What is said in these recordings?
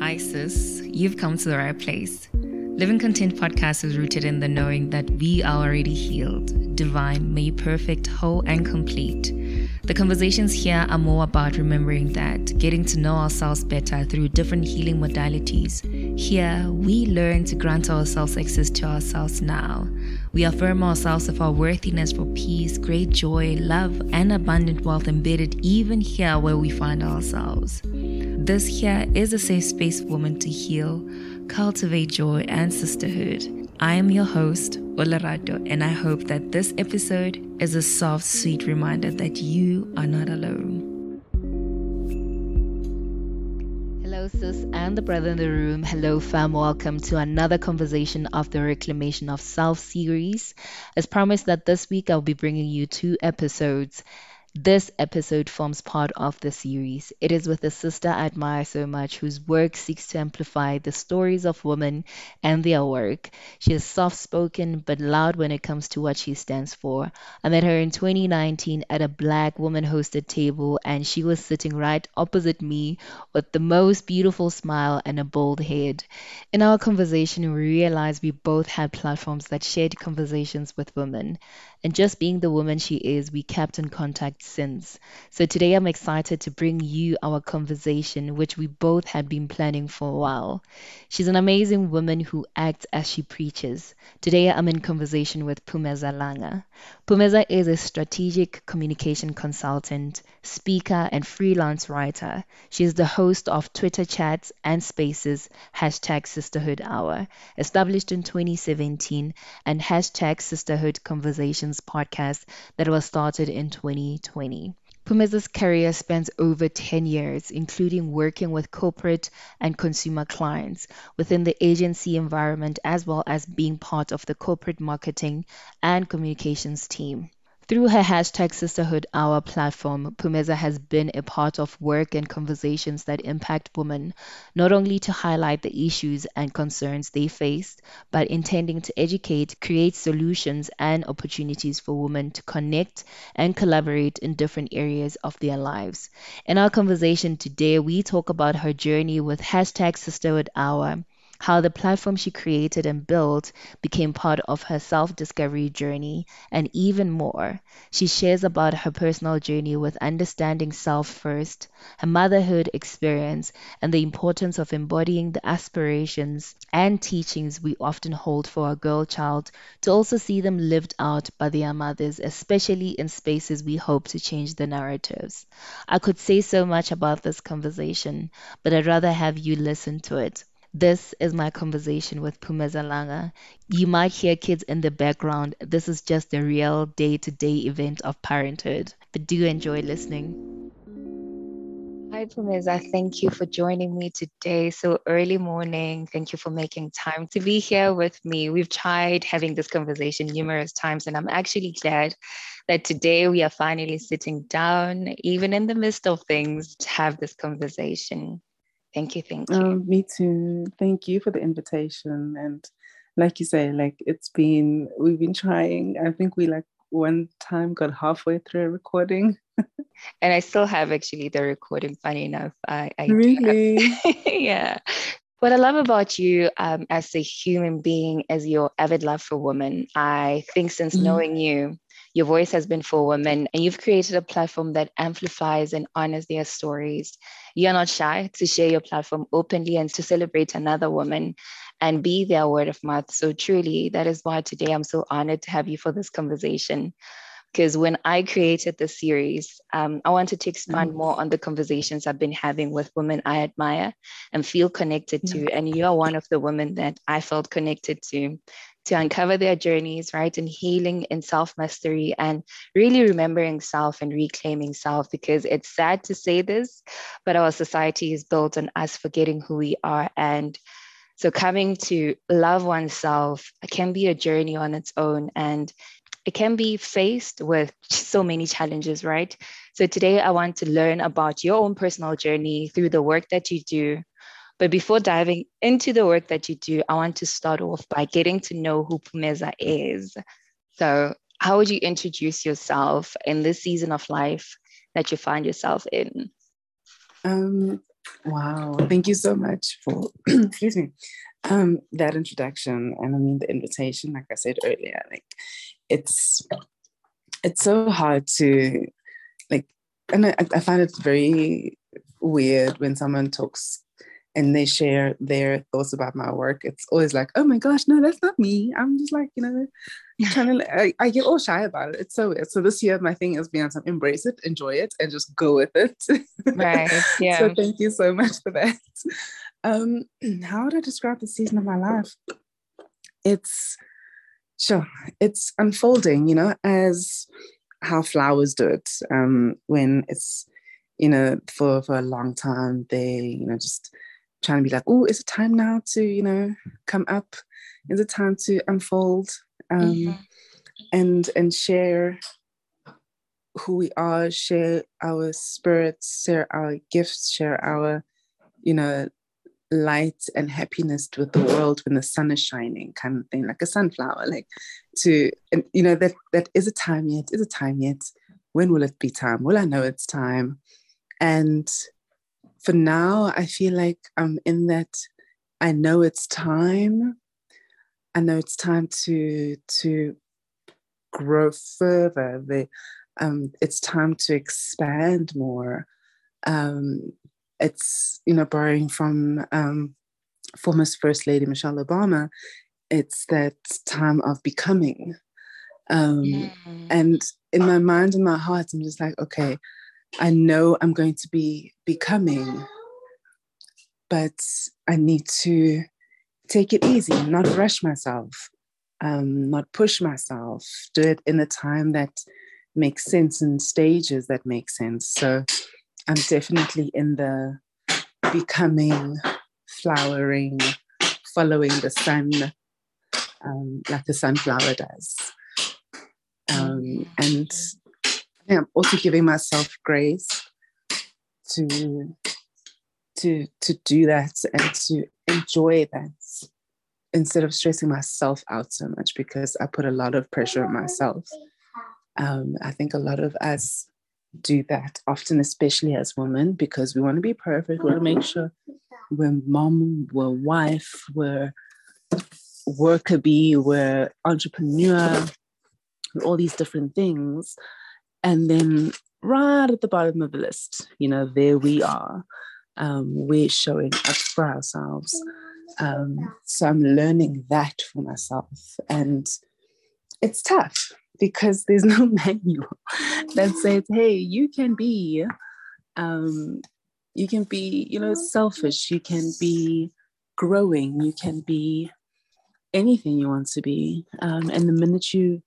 Hi, sis. You've come to the right place. Living Content podcast is rooted in the knowing that we are already healed, divine, made perfect, whole, and complete. The conversations here are more about remembering that, getting to know ourselves better through different healing modalities. Here, we learn to grant ourselves access to ourselves now. We affirm ourselves of our worthiness for peace, great joy, love, and abundant wealth embedded even here where we find ourselves. This here is a safe space for women to heal, cultivate joy and sisterhood. I am your host, Olarato, and I hope that this episode is a soft, sweet reminder that you are not alone. Hello, sis, and the brother in the room. Hello, fam. Welcome to another conversation of the Reclamation of Self series. As promised, that this week I'll be bringing you two episodes this episode forms part of the series. It is with a sister I admire so much whose work seeks to amplify the stories of women and their work. She is soft spoken but loud when it comes to what she stands for. I met her in 2019 at a black woman hosted table, and she was sitting right opposite me with the most beautiful smile and a bold head. In our conversation, we realized we both had platforms that shared conversations with women. And just being the woman she is, we kept in contact since. So today I'm excited to bring you our conversation, which we both had been planning for a while. She's an amazing woman who acts as she preaches. Today I'm in conversation with Phumeza Langa. Phumeza is a strategic communication consultant, speaker, and freelance writer. She is the host of Twitter chats and spaces, hashtag Sisterhood Hour, established in 2017, and hashtag Sisterhood Conversations podcast that was started in 2020. Phumeza's career spans over 10 years, including working with corporate and consumer clients within the agency environment, as well as being part of the corporate marketing and communications team. Through her hashtag Sisterhood Hour platform, Phumeza has been a part of work and conversations that impact women, not only to highlight the issues and concerns they face, but intending to educate, create solutions and opportunities for women to connect and collaborate in different areas of their lives. In our conversation today, we talk about her journey with hashtag Sisterhood Hour how the platform she created and built became part of her self discovery journey, and even more. She shares about her personal journey with understanding self first, her motherhood experience, and the importance of embodying the aspirations and teachings we often hold for a girl child to also see them lived out by their mothers, especially in spaces we hope to change the narratives. I could say so much about this conversation, but I'd rather have you listen to it. This is my conversation with Phumeza Langa. You might hear kids in the background. This is just a real day to day event of parenthood. But do enjoy listening. Hi, Phumeza. Thank you for joining me today. So early morning. Thank you for making time to be here with me. We've tried having this conversation numerous times, and I'm actually glad that today we are finally sitting down, even in the midst of things, to have this conversation. Thank you. Thank you. Um, me too. Thank you for the invitation. And like you say, like it's been, we've been trying. I think we like one time got halfway through a recording. and I still have actually the recording, funny enough. I, I really? yeah. What I love about you um, as a human being is your avid love for women. I think since mm-hmm. knowing you, your voice has been for women, and you've created a platform that amplifies and honors their stories. You're not shy to share your platform openly and to celebrate another woman and be their word of mouth. So, truly, that is why today I'm so honored to have you for this conversation because when I created the series, um, I wanted to expand more on the conversations I've been having with women I admire and feel connected to. And you are one of the women that I felt connected to to uncover their journeys, right? And healing and self mastery and really remembering self and reclaiming self because it's sad to say this, but our society is built on us forgetting who we are. And so coming to love oneself can be a journey on its own. And it can be faced with so many challenges, right? So today I want to learn about your own personal journey through the work that you do, but before diving into the work that you do, I want to start off by getting to know who Phumeza is. So, how would you introduce yourself in this season of life that you find yourself in? Um, Wow. Thank you so much for, excuse me, um, that introduction. And I mean, the invitation, like I said earlier, like it's, it's so hard to like, and I, I find it very weird when someone talks and they share their thoughts about my work, it's always like, oh my gosh, no, that's not me. I'm just like, you know, trying to, I, I, get all shy about it. It's so weird. So this year, my thing is being to embrace it, enjoy it, and just go with it. Right. Yeah. so thank you so much for that. Um, how would I describe the season of my life? It's, sure, it's unfolding, you know, as how flowers do it um, when it's, you know, for, for a long time, they, you know, just trying to be like, oh, is it time now to, you know, come up? Is it time to unfold um, mm-hmm. and and share who we are, share our spirits, share our gifts, share our, you know, light and happiness with the world when the sun is shining, kind of thing, like a sunflower. Like to, and you know, that that is a time yet, is a time yet. When will it be time? Will I know it's time? And for now, I feel like I'm in that I know it's time. I know it's time to to grow further. The, um, it's time to expand more. Um, it's you know borrowing from um, former First Lady Michelle Obama. It's that time of becoming. Um, mm. And in my mind and my heart, I'm just like, okay, I know I'm going to be becoming, but I need to take it easy, not rush myself, um, not push myself, do it in a time that makes sense in stages that make sense. So I'm definitely in the becoming, flowering, following the sun, um, like the sunflower does. Um, and I'm also giving myself grace to to to do that and to enjoy that instead of stressing myself out so much because I put a lot of pressure on myself. Um, I think a lot of us do that often, especially as women, because we want to be perfect. We want to make sure we're mom, we're wife, we're worker bee, we're entrepreneur, all these different things. And then right at the bottom of the list, you know, there we are. Um, we're showing up for ourselves. Um, so I'm learning that for myself. And it's tough because there's no manual that says, hey, you can be, um, you can be, you know, selfish, you can be growing, you can be anything you want to be. Um, and the minute you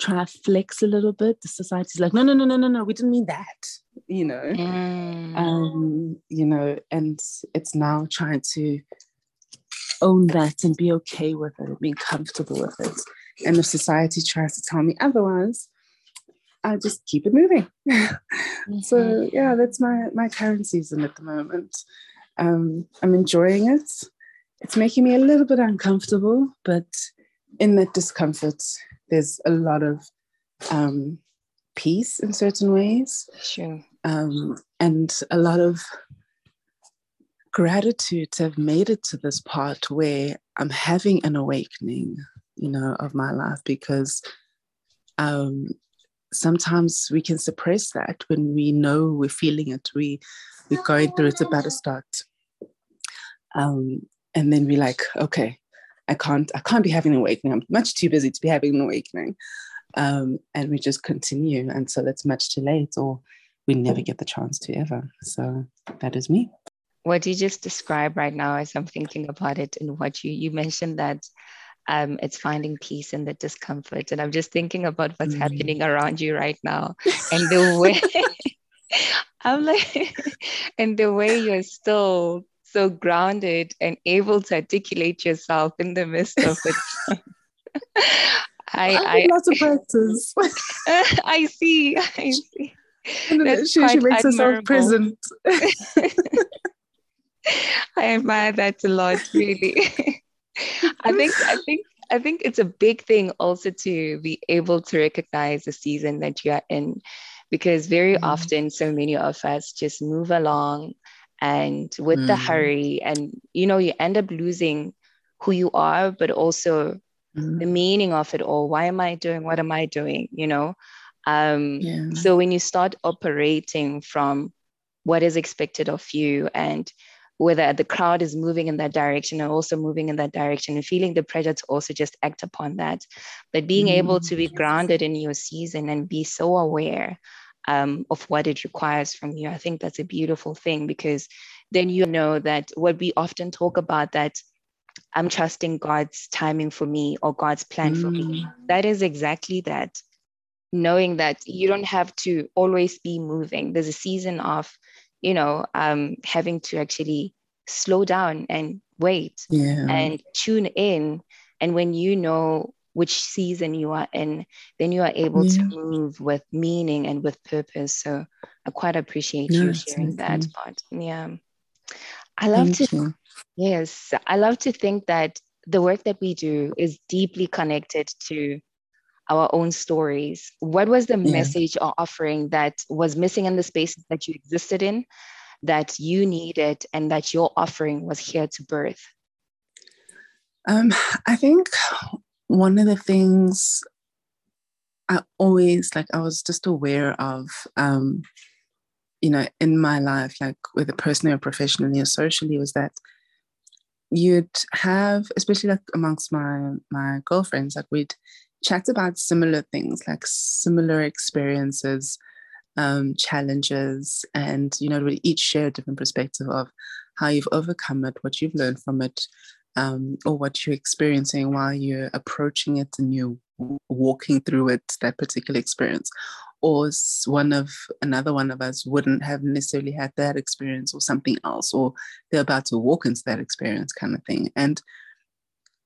try to flex a little bit, the society's like, no, no, no, no, no, no, we didn't mean that, you know. Mm. Um, you know, and it's now trying to own that and be okay with it, being comfortable with it. And if society tries to tell me otherwise, I just keep it moving. mm-hmm. So yeah, that's my my current season at the moment. Um, I'm enjoying it. It's making me a little bit uncomfortable, but in that discomfort, there's a lot of um, peace in certain ways. Sure. Um, and a lot of gratitude to have made it to this part where I'm having an awakening, you know, of my life because um, sometimes we can suppress that when we know we're feeling it, we we're going through it's about to start. Um, and then we're like, okay, I can't, I can't be having an awakening. I'm much too busy to be having an awakening. Um, and we just continue until it's much too late or we never get the chance to ever. So that is me. What you just described right now, as I'm thinking about it, and what you you mentioned that um, it's finding peace in the discomfort, and I'm just thinking about what's mm happening around you right now, and the way I'm like, and the way you're still so grounded and able to articulate yourself in the midst of it. I, I, lots of practice. I see. I see. That's she, she makes admirable. herself present. I admire that a lot, really. I think I think I think it's a big thing also to be able to recognize the season that you are in because very mm-hmm. often so many of us just move along and with the Mm. hurry and you know you end up losing who you are but also the Mm. meaning of it all why am i doing what am i doing you know um Yeah. so when you start operating from what is expected of you and whether the crowd is moving in that direction or also moving in that direction and feeling the pressure to also just act upon that but being able to be Mm. grounded in your season and be so aware um, of what it requires from you. I think that's a beautiful thing because then you know that what we often talk about that i'm trusting god's timing for me or god's plan for me. Mm. that is exactly that. Knowing that you don't have to always be moving. There's a season of you know um, having to actually slow down and wait Yeah. and tune in. And when you know which season you are in then you are able Yeah. to move with meaning and with purpose so i quite appreciate No, you sharing that part yeah i love to you. Yes, I love to think that the work that we do is deeply connected to our own stories. What was the Yeah. message or offering that was missing in the spaces that you existed in that you needed and that your offering was here to birth? Um, I think one of the things I always like, I was just aware of, um, you know, in my life, like whether personally or professionally or socially, was that you'd have, especially like amongst my my girlfriends, like we'd chat about similar things, like similar experiences, um, challenges, and you know, we each share a different perspective of how you've overcome it, what you've learned from it, um, or what you're experiencing while you're approaching it and you're walking through it, that particular experience. Or one of another one of us wouldn't have necessarily had that experience or something else, or they're about to walk into that experience kind of thing. And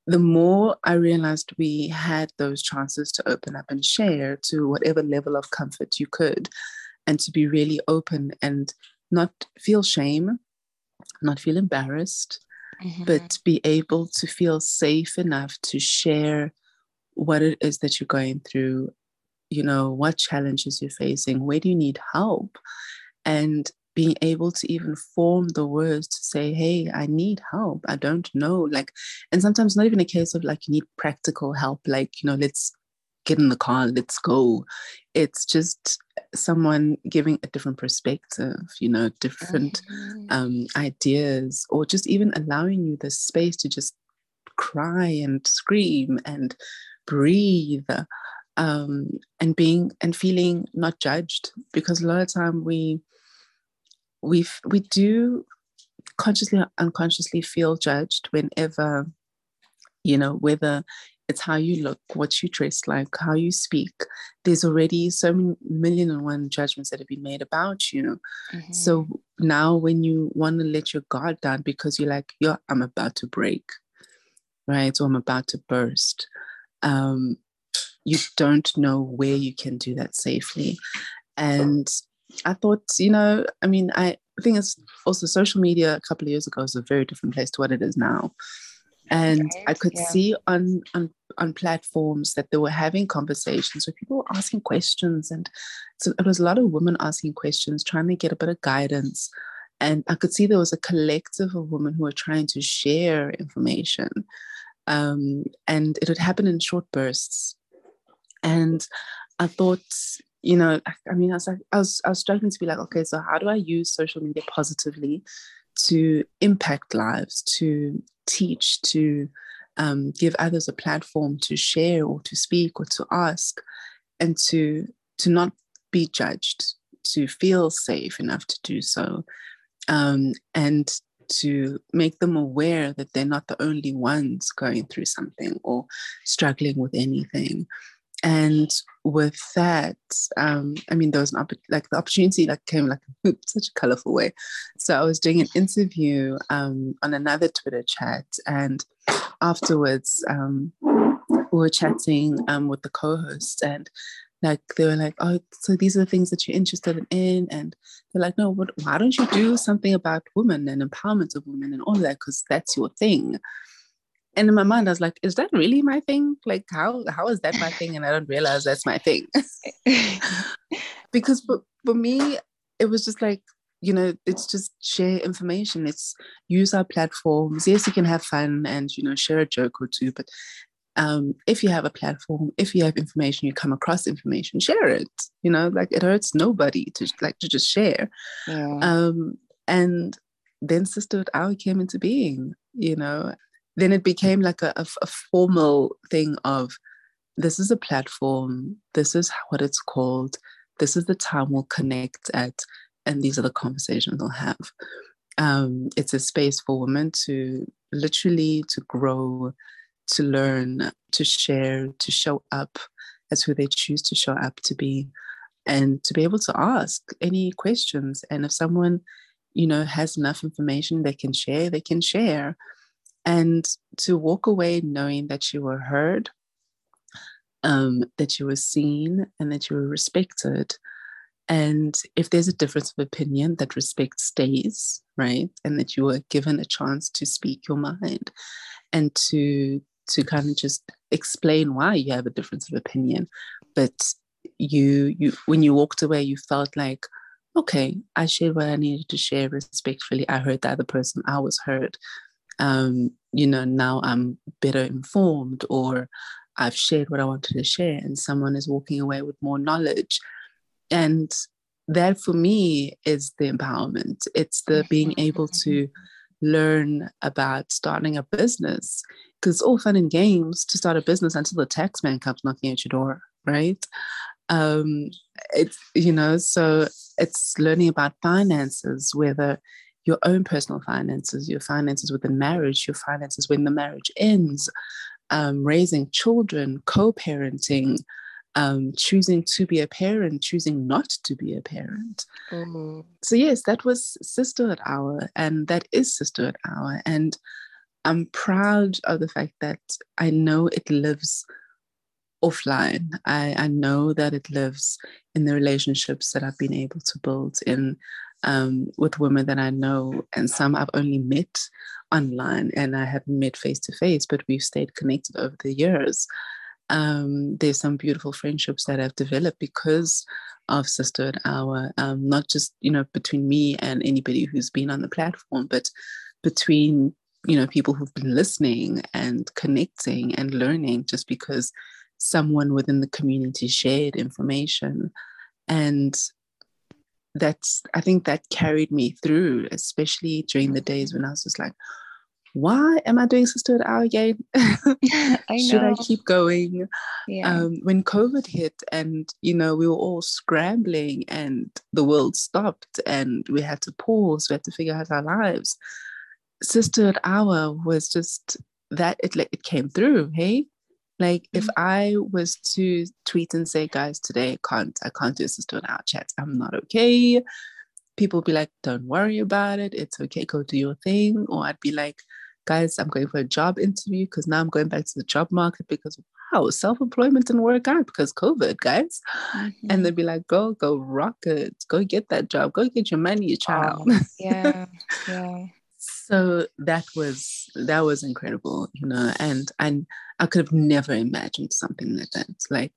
the more I realized we had those chances to open up and share to whatever level of comfort you could, and to be really open and not feel shame, not feel embarrassed, Mhm. but be able to feel safe enough to share what it is that you're going through, you know, what challenges you're facing, where do you need help, and being able to even form the words to say, hey, I need help. I don't know. Like, and sometimes not even a case of like you need practical help, like, you know, let's get in the car, let's go. It's just someone giving a different perspective, you know, different Mhm. um, ideas, or just even allowing you the space to just cry and scream and breathe um, and being and feeling not judged because a lot of time we we we do consciously or unconsciously feel judged whenever you know whether it's how you look what you dress like how you speak. There's already so many million and one judgments that have been made about you. Mhm. so now when you want to let your guard down because you're like yeah i'm about to break right? Or i'm about to burst. Um, you don't know where you can do that safely. And i thought you know i mean i think it's also social media a couple of years ago was a very different place to what it is now and i could yeah. see on on on platforms that they were having conversations where people were asking questions and so it was a lot of women asking questions trying to get a bit of guidance and i could see there was a collective of women who were trying to share information um, and it would happen in short bursts and i thought you know I, I mean i was like I was, I was struggling to be like okay so how do i use social media positively to impact lives to teach to um, give others a platform to share or to speak or to ask and to to not be judged to feel safe enough to do so um, and to make them aware that they're not the only ones going through something or struggling with anything and with that um i mean there was an opp- like the opportunity like came like such a colorful way. So i was doing an interview um on another twitter chat and afterwards um we were chatting um with the co-host and like they were like oh so these are the things that you're interested in? And they're like no what, why don't you do something about women and empowerment of women and all that because that's your thing and in my mind i was like is that really my thing like how how is that my thing and i don't realize that's my thing because for, for me it was just like you know, it's just share information. It's use our platforms. Yes, you can have fun and you know share a joke or two, but um, if you have a platform, if you have information, you come across information, share it. You know, like it hurts nobody to like to just share. Yeah. Um, and then Sisterhood Hour came into being. You know, then it became like a, a, a formal thing of this is a platform, this is what it's called, this is the time we'll connect at, and these are the conversations we'll have. Um, it's a space for women to literally to grow, to learn, to share, to show up as who they choose to show up to be, and to be able to ask any questions. And if someone, you know, has enough information they can share, they can share. And to walk away knowing that you were heard, um, that you were seen, and that you were respected. And if there's a difference of opinion, that respect stays, right? And that you were given a chance to speak your mind and to to kind of just explain why you have a difference of opinion. But you you when you walked away, you felt like, okay, I shared what I needed to share respectfully. I heard the other person, I was heard. Um, you know, now I'm better informed or I've shared what I wanted to share and someone is walking away with more knowledge. And that for me is the empowerment. It's the being able to learn about starting a business because it's all fun and games to start a business until the tax man comes knocking at your door, right? Um, it's, you know, so it's learning about finances, whether your own personal finances, your finances within marriage, your finances when the marriage ends, um, raising children, co parenting, um, choosing to be a parent, choosing not to be a parent. Mm-hmm. So, yes, that was Sisterhood Hour, and that is Sisterhood Hour. And I'm proud of the fact that I know it lives offline. I, I know that it lives in the relationships that I've been able to build in um, with women that I know, and some I've only met online and I haven't met face to face, but we've stayed connected over the years. Um, there's some beautiful friendships that have developed because of Sisterhood Hour, um, not just you know between me and anybody who's been on the platform, but between you know people who've been listening and connecting and learning just because someone within the community shared information and that's i think that carried me through especially during the days when i was just like why am i doing sisterhood hour again I should i keep going? Yeah. um, when covid hit and you know we were all scrambling and the world stopped and we had to pause we had to figure out our lives sisterhood hour was just that it like it came through hey like if mm-hmm. I was to tweet and say, guys, today I can't, I can't do this to an out chat. I'm not okay. People would be like, don't worry about it. It's okay. Go do your thing. Or I'd be like, guys, I'm going for a job interview because now I'm going back to the job market because wow, self-employment didn't work out because COVID, guys. Mm-hmm. And they'd be like, go, go rock it. Go get that job. Go get your money, child. Oh, yeah. Yeah so that was that was incredible you know and and i could have never imagined something like that. Like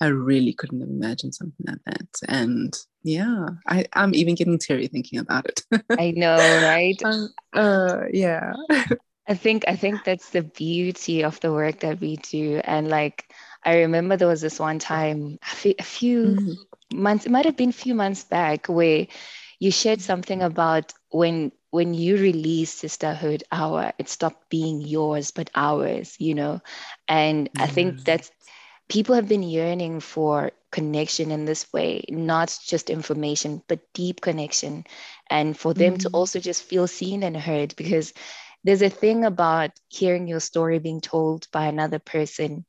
i really couldn't have imagined something like that. And yeah i i'm even getting teary thinking about it. I know right? Um, uh yeah. I think i think that's the beauty of the work that we do. And like i remember there was this one time a few mm-hmm. months it might have been a few months back where you shared something about when when you release sisterhood hour it stopped being yours but ours you know? And i think that people have been yearning for connection in this way not just information but deep connection. And for them mm-hmm. to also just feel seen and heard because there's a thing about hearing your story being told by another person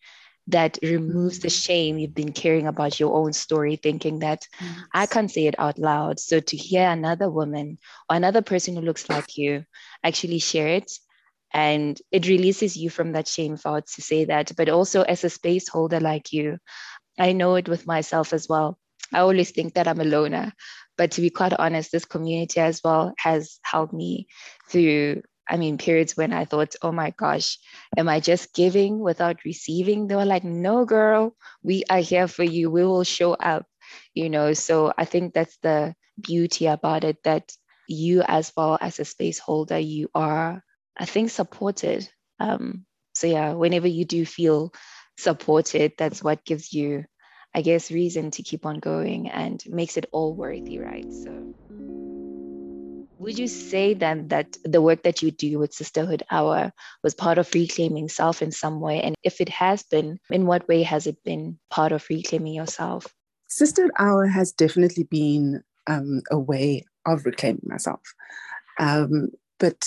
that removes the mm-hmm. shame you've been carrying about your own story, thinking that yes. I can't say it out loud. So to hear another woman or another person who looks like you actually share it, and it releases you from that shame thought to say that. But also as a space holder like you, I know it with myself as well. I always think that I'm a loner, but to be quite honest, this community as well has helped me through I mean, periods when I thought, oh my gosh, am I just giving without receiving? They were like, no, girl, we are here for you. We will show up, you know. So I think that's the beauty about it that you, as well as a space holder, you are, I think, supported. Um, so, yeah, whenever you do feel supported, that's what gives you, I guess, reason to keep on going and makes it all worthy, right? So, would you say then that the work that you do with Sisterhood Hour was part of reclaiming self in some way? And if it has been, in what way has it been part of reclaiming yourself? Sisterhood Hour has definitely been um, a way of reclaiming myself. Um, but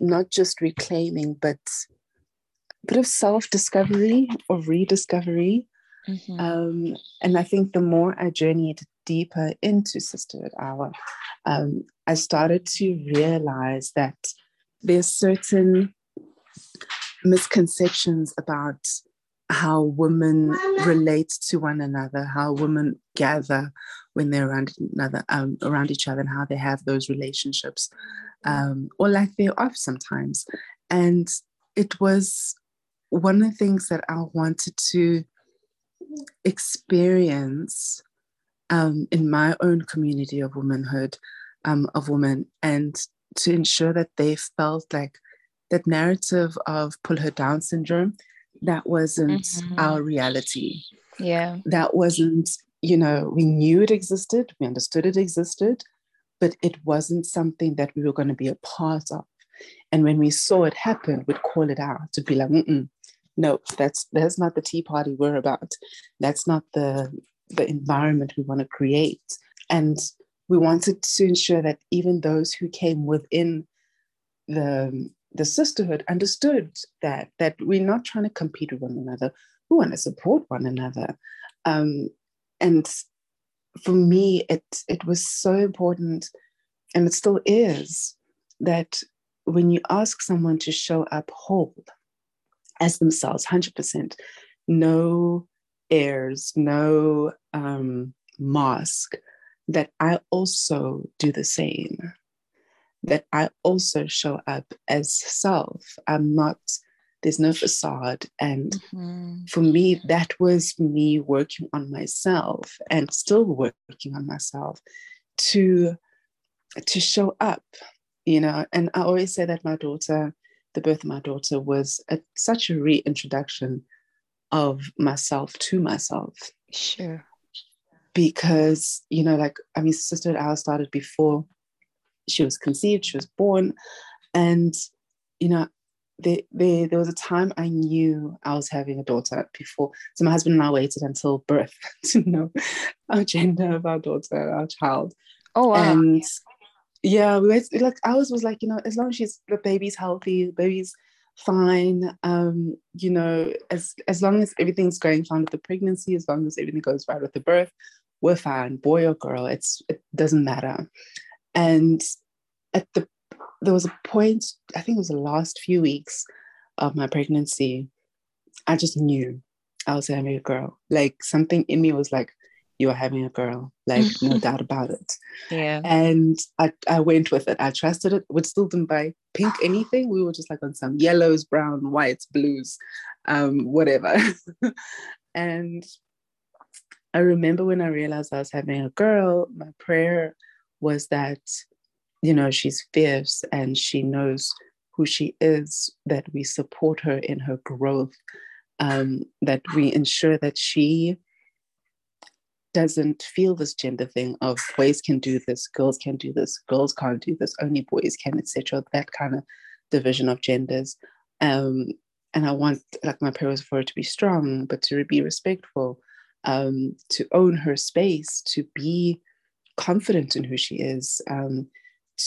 not just reclaiming, but a bit of self discovery or rediscovery. Mm-hmm. Um, and I think the more I journeyed deeper into Sisterhood Hour, um, I started to realize that there's certain misconceptions about how women relate to one another, how women gather when they're around another, um, around each other, and how they have those relationships, um, or lack thereof sometimes. And it was one of the things that I wanted to experience um, in my own community of womanhood, um, of women, and to ensure that they felt like that narrative of pull her down syndrome, that wasn't mm-hmm. our reality. Yeah. That wasn't, you know, we knew it existed, we understood it existed, but it wasn't something that we were going to be a part of. And when we saw it happen, we'd call it out to be like, no, that's that's not the tea party we're about. That's not the the environment we want to create. And we wanted to ensure that even those who came within the, the sisterhood understood that, that we're not trying to compete with one another. We want to support one another. Um, and for me, it, it was so important, and it still is, that when you ask someone to show up whole as themselves, 100%, no airs, no um, mask, that I also do the same, that I also show up as self. I'm not, there's no facade. And mm-hmm. for me, that was me working on myself and still working on myself to to show up you know and i always say that my daughter the birth of my daughter was a, such a reintroduction of myself to myself. Sure. Because, you know, like, I mean, Sister Hour started before she was conceived, she was born. And, you know, there, there, there was a time I knew I was having a daughter before. So my husband and I waited until birth to know our gender of our daughter, our child. Oh, wow. And yeah, we waited, like, ours was like, you know, as long as she's, the baby's healthy, the baby's fine. Um, you know, as as long as everything's going fine with the pregnancy, as long as everything goes right with the birth, we're fine, boy or girl. It's it doesn't matter. And at the there was a point, I think it was the last few weeks of my pregnancy, I just knew I was having a girl. Like something in me was like, you are having a girl, like no doubt about it. Yeah. And I, I went with it. I trusted it. We still didn't buy pink anything. We were just like on some yellows, brown, whites, blues, um, whatever. and I remember when I realized I was having a girl, my prayer was that, you know, she's fierce and she knows who she is, that we support her in her growth, um, that we ensure that she doesn't feel this gender thing of boys can do this, girls can do this, girls can't do this, only boys can, etc. That kind of division of genders. Um, and I want, like my parents for her to be strong, but to be respectful, um, to own her space, to be confident in who she is, um,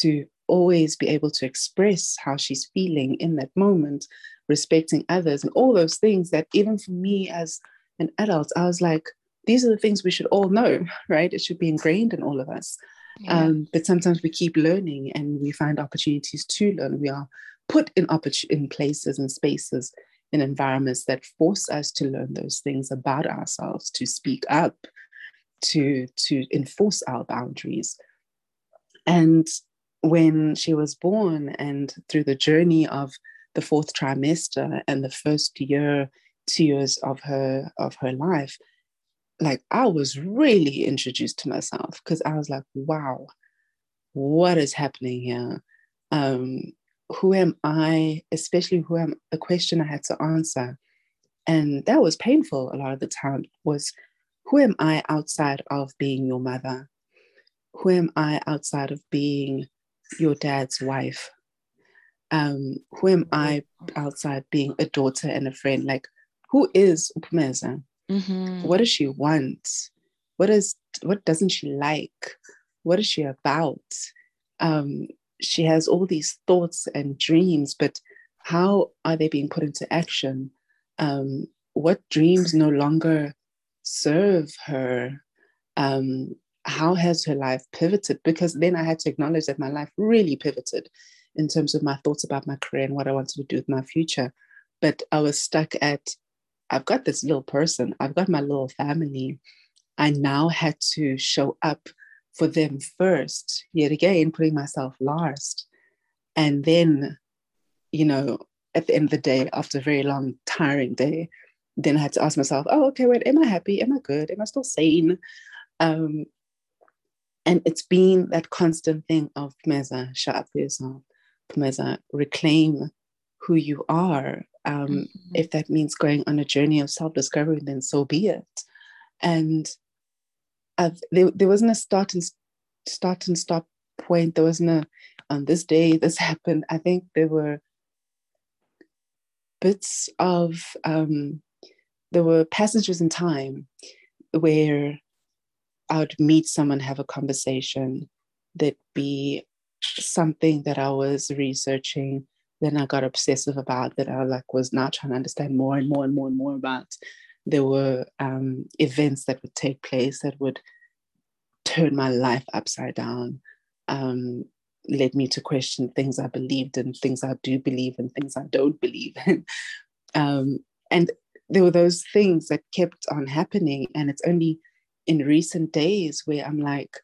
to always be able to express how she's feeling in that moment, respecting others, and all those things that even for me as an adult, I was like, these are the things we should all know, right? It should be ingrained in all of us. Yeah. Um, but sometimes we keep learning and we find opportunities to learn. We are put in oppor- in places and spaces in environments that force us to learn those things about ourselves, to speak up, to to enforce our boundaries. And when she was born, and through the journey of the fourth trimester and the first year, two years of her of her life, like I was really introduced to myself because I was like, wow, what is happening here? Um, who am I? Especially who am the question I had to answer. And that was painful a lot of the time was who am I outside of being your mother? Who am I outside of being your dad's wife? Um, who am I outside being a daughter and a friend? Like, who is Upumeza? Mm-hmm. What does she want? What is what doesn't she like? What is she about? Um, she has all these thoughts and dreams, but how are they being put into action? Um, what dreams no longer serve her? Um, how has her life pivoted? Because then I had to acknowledge that my life really pivoted in terms of my thoughts about my career and what I wanted to do with my future. But I was stuck at, I've got this little person, I've got my little family. I now had to show up for them first, yet again, putting myself last. And then, you know, at the end of the day, after a very long, tiring day, then I had to ask myself, oh, okay, wait, am I happy? Am I good? Am I still sane? Um, and it's been that constant thing of Phumeza, shut up for yourself. Phumeza, reclaim who you are. Um, mm-hmm. If that means going on a journey of self discovery, then so be it. And I've, there, there wasn't a start and start and stop point. There wasn't a on this day this happened. I think there were bits of um, there were passages in time where I would meet someone, have a conversation, that be something that I was researching, then I got obsessive about that I like was now trying to understand more and more and more and more about there were um, events that would take place that would turn my life upside down, um, led me to question things I believed and things I do believe and things I don't believe in. um, and there were those things that kept on happening. And it's only in recent days where I'm like,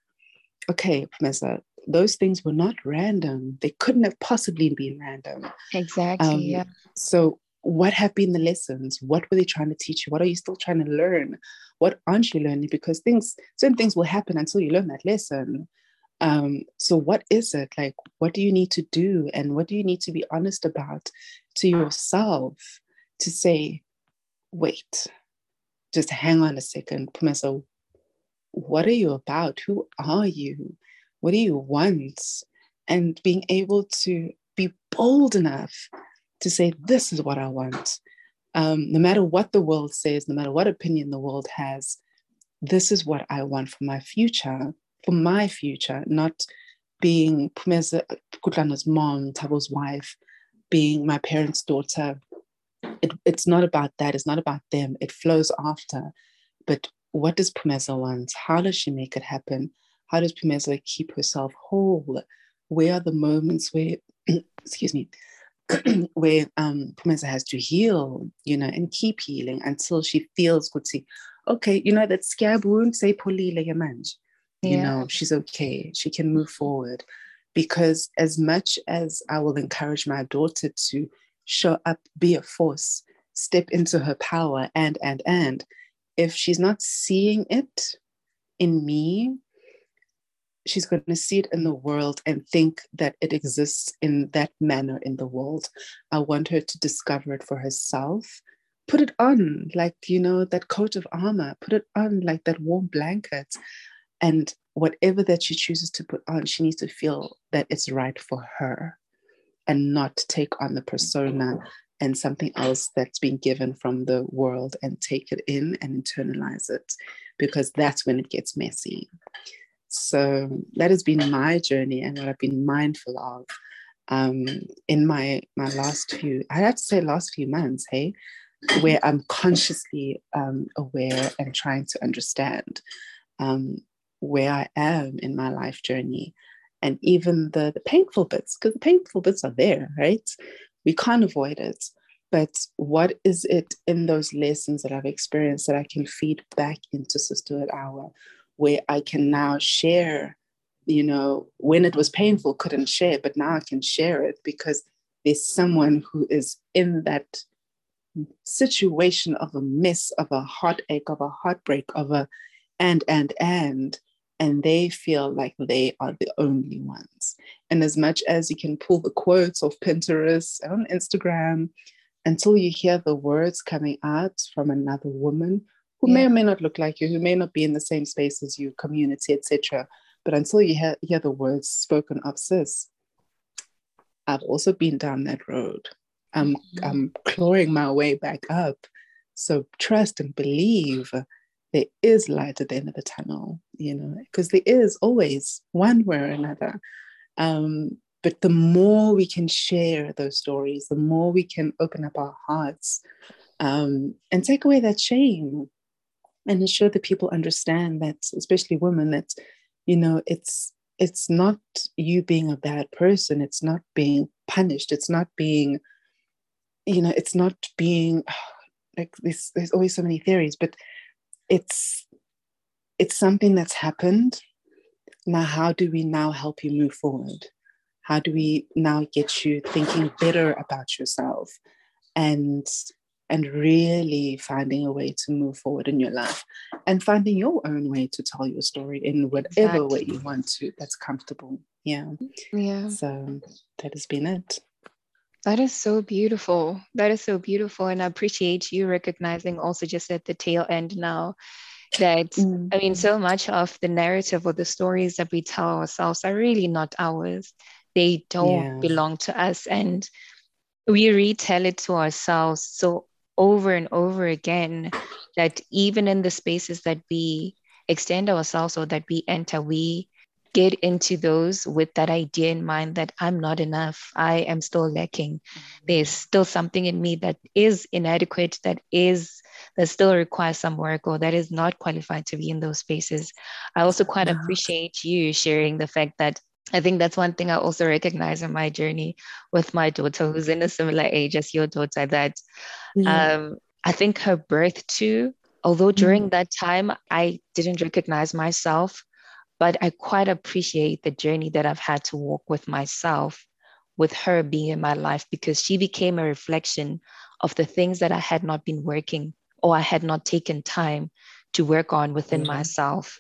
okay, Professor, those things were not random. They couldn't have possibly been random. Exactly. Um, yeah. So what have been the lessons? What were they trying to teach you? What are you still trying to learn? What aren't you learning? Because things, certain things will happen until you learn that lesson. Um, so what is it? Like, what do you need to do? And what do you need to be honest about to yourself to say, wait, just hang on a second, Phumeza, what are you about? Who are you? What do you want? And being able to be bold enough to say, this is what I want. Um, no matter what the world says, no matter what opinion the world has, this is what I want for my future, for my future, not being Phumeza Kutlana's mom, Thabo's wife, being my parents' daughter. It, it's not about that. It's not about them. It flows after. But what does Phumeza want? How does she make it happen? How does Phumeza keep herself whole? Where are the moments where, excuse me, where um, Phumeza has to heal, you know, and keep healing until she feels good. See, okay, you know, that scab wound, say polile yamanj. You know, she's okay. She can move forward. Because as much as I will encourage my daughter to show up, be a force, step into her power, and, and, and, if she's not seeing it in me, she's going to see it in the world and think that it exists in that manner in the world. I want her to discover it for herself. Put it on, like, you know, that coat of armor, put it on like that warm blanket. And whatever that she chooses to put on, she needs to feel that it's right for her and not take on the persona and something else that's been given from the world and take it in and internalize it because that's when it gets messy. So that has been my journey and what I've been mindful of um, in my my last few, I have to say last few months, hey, where I'm consciously um, aware and trying to understand um, where I am in my life journey and even the, the painful bits, because the painful bits are there, right? We can't avoid it. But what is it in those lessons that I've experienced that I can feed back into Sisterhood Hour? Where I can now share, you know, when it was painful, couldn't share, but now I can share it because there's someone who is in that situation of a miss, of a heartache, of a heartbreak, of a and, and, and, and they feel like they are the only ones. And as much as you can pull the quotes off Pinterest on Instagram, until you hear the words coming out from another woman who yeah. may or may not look like you, who may not be in the same space as you, community, etc. But until you hear, hear the words spoken of sis, I've also been down that road. I'm, mm-hmm. I'm clawing my way back up. So trust and believe there is light at the end of the tunnel, you know, because there is always one way or another. Um, but the more we can share those stories, the more we can open up our hearts um, and take away that shame and ensure that people understand that, especially women, that, you know, it's it's not you being a bad person. It's not being punished. It's not being, you know, it's not being like this. There's always so many theories, but it's it's something that's happened now how do we now help you move forward how do we now get you thinking better about yourself and and really finding a way to move forward in your life and finding your own way to tell your story in whatever exactly. way you want to that's comfortable yeah yeah so that has been it that is so beautiful. That is so beautiful. And I appreciate you recognizing also just at the tail end now that, mm. I mean, so much of the narrative or the stories that we tell ourselves are really not ours. They don't yeah. belong to us. And we retell it to ourselves so over and over again that even in the spaces that we extend ourselves or that we enter, we get into those with that idea in mind that I'm not enough, I am still lacking. Mm-hmm. There's still something in me that is inadequate, that is that still requires some work or that is not qualified to be in those spaces. I also quite appreciate you sharing the fact that I think that's one thing I also recognize in my journey with my daughter, who's in a similar age as your daughter, that yeah. um, I think her birth too, although during mm. that time I didn't recognize myself, but I quite appreciate the journey that I've had to walk with myself, with her being in my life, because she became a reflection of the things that I had not been working or I had not taken time to work on within mm-hmm. myself.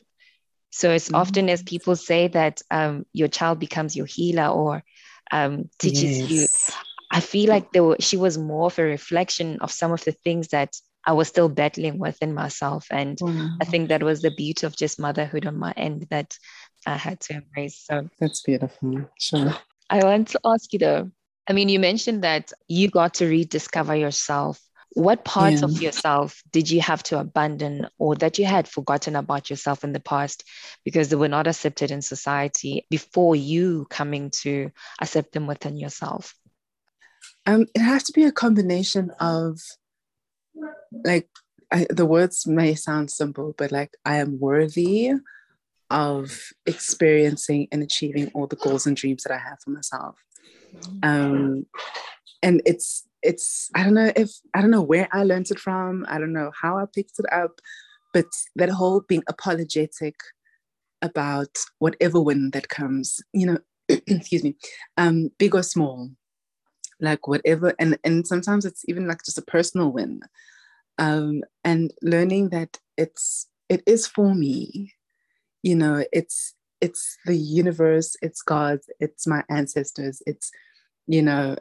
So as mm-hmm. often as people say that um, your child becomes your healer or um, teaches yes. you, I feel like there were, she was more of a reflection of some of the things that I was still battling within myself. And mm. I think that was the beauty of just motherhood on my end that I had to embrace. So that's beautiful. Sure. I want to ask you though, I mean, you mentioned that you got to rediscover yourself. What parts yeah. of yourself did you have to abandon or that you had forgotten about yourself in the past because they were not accepted in society before you coming to accept them within yourself? Um, it has to be a combination of like I, the words may sound simple, but like I am worthy of experiencing and achieving all the goals and dreams that I have for myself. Um, and it's it's I don't know if I don't know where I learned it from. I don't know how I picked it up, but that whole being apologetic about whatever win that comes, you know, excuse me, um, big or small, like whatever, and and sometimes it's even like just a personal win um, and learning that it's it is for me you know it's it's the universe it's god it's my ancestors it's you know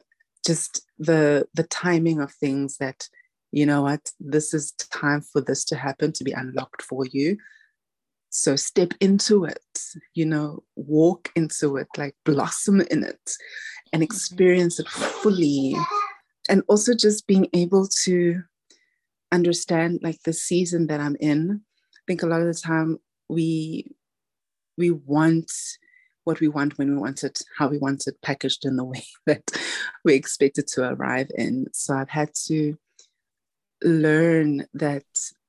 just the the timing of things that you know what this is time for this to happen to be unlocked for you so step into it you know walk into it like blossom in it and mm-hmm. experience it fully and also just being able to understand like the season that I'm in. I think a lot of the time we we want what we want when we want it, how we want it packaged in the way that we expect it to arrive in. So I've had to learn that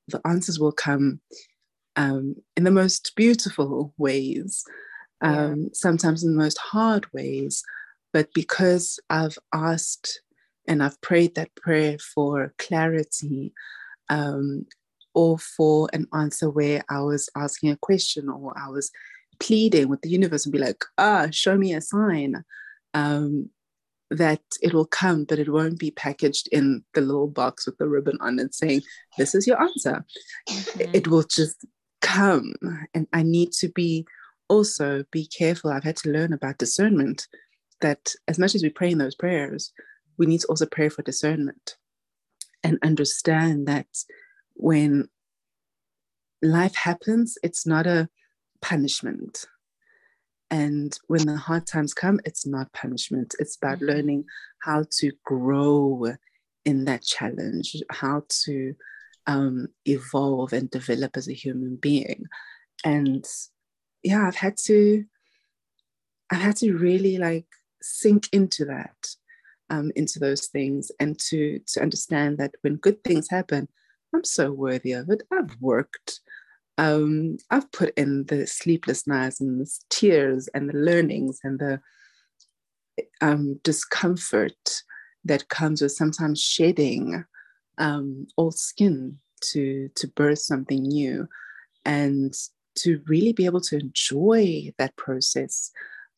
the answers will come um, in the most beautiful ways, um, yeah. sometimes in the most hard ways. But because I've asked and I've prayed that prayer for clarity um, or for an answer where I was asking a question or I was pleading with the universe and be like, ah, show me a sign um, that it will come, but it won't be packaged in the little box with the ribbon on it saying, this is your answer. Mm-hmm. It will just come and I need to be also be careful. I've had to learn about discernment that as much as we pray in those prayers, we need to also pray for discernment and understand that when life happens, it's not a punishment. And when the hard times come, it's not punishment. It's about mm-hmm. learning how to grow in that challenge, how to um, evolve and develop as a human being. And yeah, I've had to, I've had to really like sink into that, um, into those things, and to to understand that when good things happen, I'm so worthy of it. I've worked. Um, I've put in the sleepless nights and the tears and the learnings and the um, discomfort that comes with sometimes shedding um, old skin to to birth something new, and to really be able to enjoy that process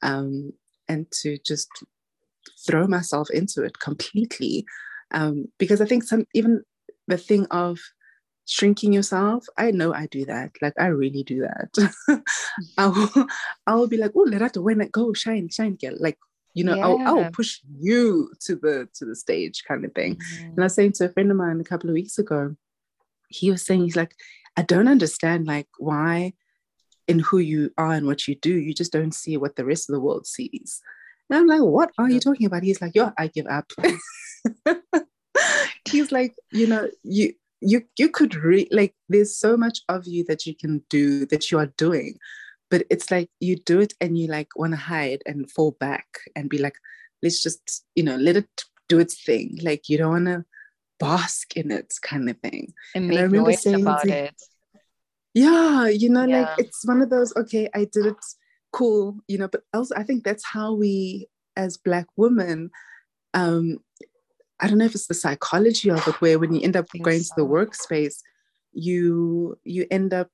um, and to just throw myself into it completely. Um, because I think some even the thing of shrinking yourself, I know I do that. Like I really do that. I will I will be like, oh, let her when it go, shine, shine, girl. Like you know, yeah. I'll, I'll push you to the to the stage kind of thing. Mm-hmm. And I was saying to a friend of mine a couple of weeks ago, he was saying he's like, I don't understand like why in who you are and what you do, you just don't see what the rest of the world sees. And I'm like, what are you talking about? He's like, yo, I give up. he's like, you know, you you you could read like there's so much of you that you can do that you are doing but it's like you do it and you like want to hide and fall back and be like let's just you know let it do its thing. Like you don't want to bask in it kind of thing. And, make and I remember noise saying about it. Yeah you know yeah. like it's one of those okay i did it cool you know but also i think that's how we as black women um i don't know if it's the psychology of it where when you end up going so. to the workspace you you end up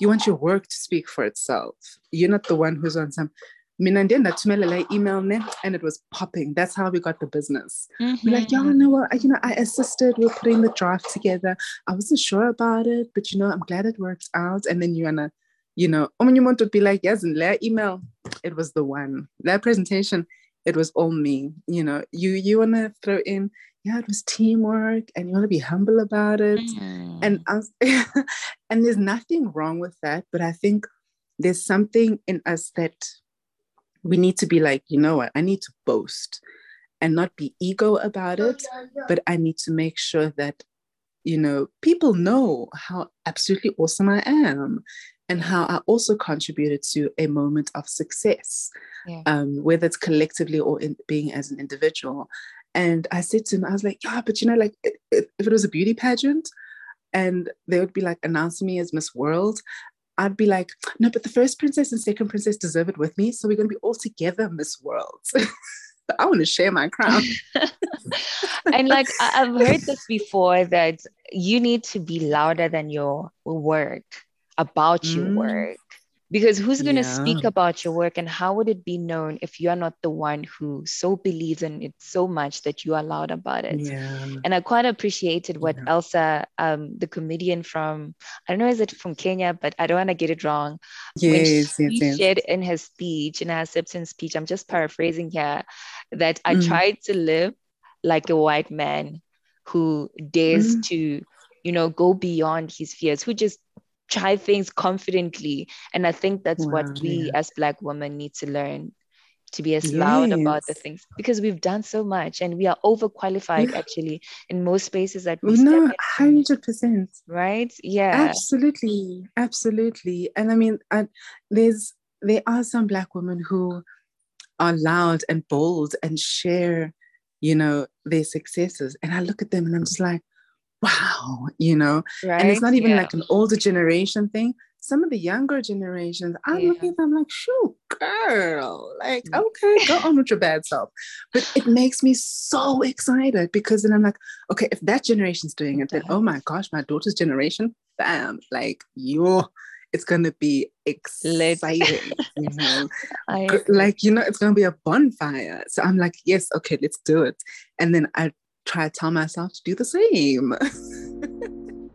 you want your work to speak for itself. You're not the one who's on some mina ndiye ndathumelela email ne and it was popping. That's how we got the business. Mm-hmm. we're like yeah no well you know i assisted with putting the draft together. I wasn't sure about it but you know i'm glad it worked out. And then you're gonna you know want would be like yes and email. It was the one. That presentation it was all me you know you you want to throw in yeah, it was teamwork and you want to be humble about it. Mm. And was, and there's nothing wrong with that, but I think there's something in us that we need to be like, you know what, I need to boast and not be ego about it, but I need to make sure that, you know, people know how absolutely awesome I am and how I also contributed to a moment of success, yeah. um, whether it's collectively or in being as an individual. And I said to him, I was like, yeah, but you know, like if, if it was a beauty pageant and they would be like announcing me as Miss World, I'd be like, no, but the first princess and second princess deserve it with me. So we're going to be all together Miss World. I want to share my crown. and like I've heard this before that you need to be louder than your work about mm. your work because who's going to yeah. speak about your work and how would it be known if you are not the one who so believes in it so much that you are loud about it yeah. and i quite appreciated what yeah. elsa um, the comedian from i don't know is it from kenya but i don't want to get it wrong yes, when she yes, shared in her speech in her acceptance speech i'm just paraphrasing here that i mm. tried to live like a white man who dares mm. to you know go beyond his fears who just try things confidently. And I think that's wow, what we yeah. as Black women need to learn to be as yes. loud about the things because we've done so much and we are overqualified yeah. actually in most spaces that we no hundred percent right yeah absolutely absolutely and I mean I, there's there are some black women who are loud and bold and share you know their successes and I look at them and I'm just like wow, you know, right? and it's not even yeah. like an older generation thing. Some of the younger generations, I yeah. look at them like, shoot, girl, like, mm. okay, go on with your bad self. But it makes me so excited because then I'm like, okay, if that generation's doing it, then oh my gosh, my daughter's generation, bam, like you're it's gonna be exciting, you know. like you know, it's gonna be a bonfire. So I'm like, yes, okay, let's do it. And then I try to tell myself to do the same.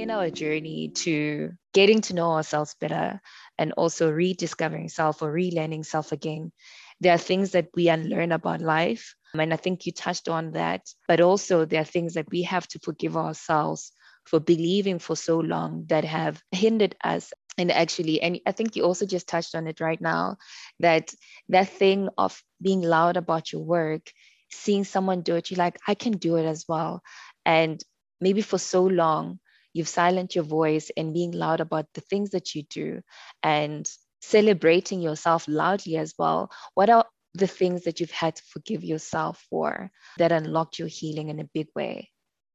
in our journey to getting to know ourselves better and also rediscovering self or relearning self again, there are things that we unlearn about life. And I think you touched on that. But also, there are things that we have to forgive ourselves for believing for so long that have hindered us and actually and i think you also just touched on it right now that that thing of being loud about your work seeing someone do it you're like i can do it as well. And maybe for so long you've silenced your voice and being loud about the things that you do and celebrating yourself loudly as well. What are the things that you've had to forgive yourself for that unlocked your healing in a big way?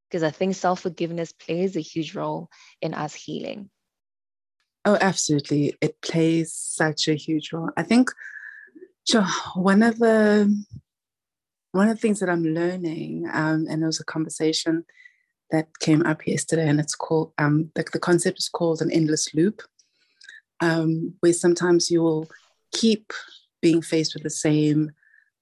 Because i think self-forgiveness plays a huge role in us healing. Oh absolutely. It plays such a huge role. I think one of the one of the things that i'm learning um, and there was a conversation that came up yesterday, and it's called um, the, the concept is called an endless loop, um, where sometimes you will keep being faced with the same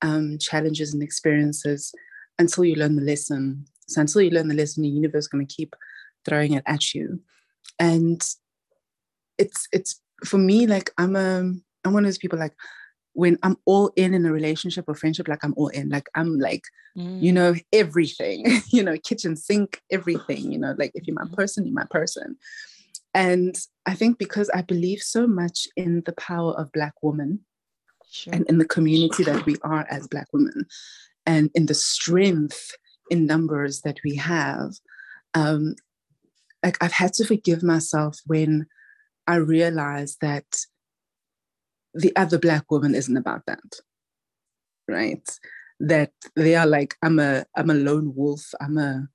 um, challenges and experiences until you learn the lesson. So until you learn the lesson, the universe is going to keep throwing it at you, and it's it's for me like I'm a I'm one of those people like when I'm all in in a relationship or friendship, like I'm all in, like I'm like, mm. you know, everything, you know, kitchen sink, everything, you know, like if you're my mm-hmm. person, you're my person. And I think because I believe so much in the power of Black women sure. and in the community that we are as Black women and in the strength in numbers that we have, um, like I've had to forgive myself when I realized that the other black woman isn't about that right? That they are like i'm a i'm a lone wolf. I'm a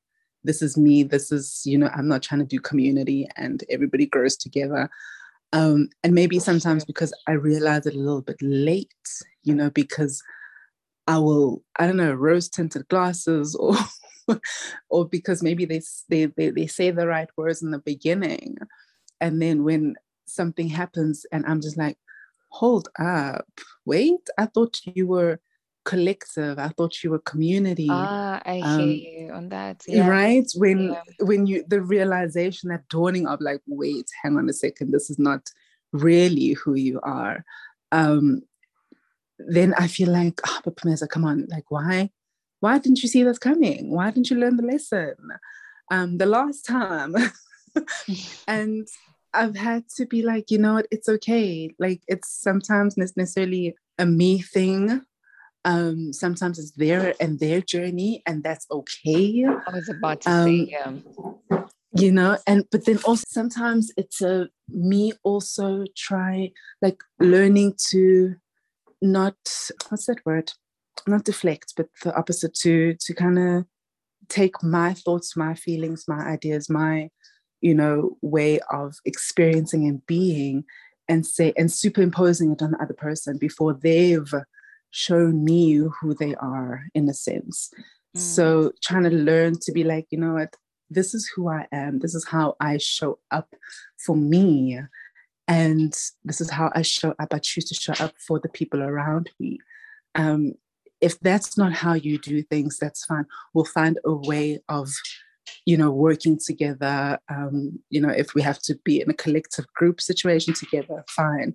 this is me. This is you know i'm not trying to do community and everybody grows together. Um and maybe sometimes because i realize it a little bit late you know because i will i don't know rose tinted glasses or or because maybe they, they they they say the right words in the beginning. And then when something happens and i'm just like hold up, wait, I thought you were collective. I thought you were community. Ah, I um, hear you on that. Yeah. Right? When yeah. when you the realization, that dawning of like, wait, hang on a second, this is not really who you are. Um, then I feel like, oh, but Phumeza, come on, like why? Why didn't you see this coming? Why didn't you learn the lesson? Um, the last time. and I've had to be like, you know what, it's okay. Like it's sometimes necessarily a me thing. Um, sometimes it's their and their journey, and that's okay. I was about to um, say, yeah. You know, and but then also sometimes it's a me also try like learning to not what's that word? Not deflect, but the opposite to to kind of take my thoughts, my feelings, my ideas, my you know, way of experiencing and being and say and superimposing it on the other person before they've shown me who they are in a sense. Mm. So trying to learn to be like, you know what, this is who I am. This is how I show up for me. And this is how I show up. I choose to show up for the people around me. Um, if that's not how you do things, that's fine. We'll find a way of you know, working together. Um, you know, if we have to be in a collective group situation together, fine.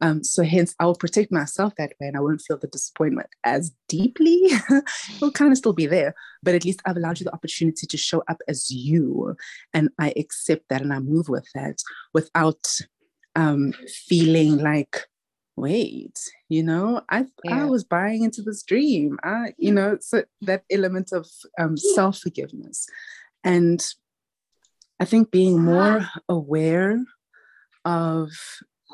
Um, so hence I will protect myself that way and I won't feel the disappointment as deeply. It'll kind of still be there, but at least I've allowed you the opportunity to show up as you. And I accept that and I move with that without um, feeling like, wait, you know, I yeah. I was buying into this dream. I, you know, so that element of um, self-forgiveness. And I think being more aware of,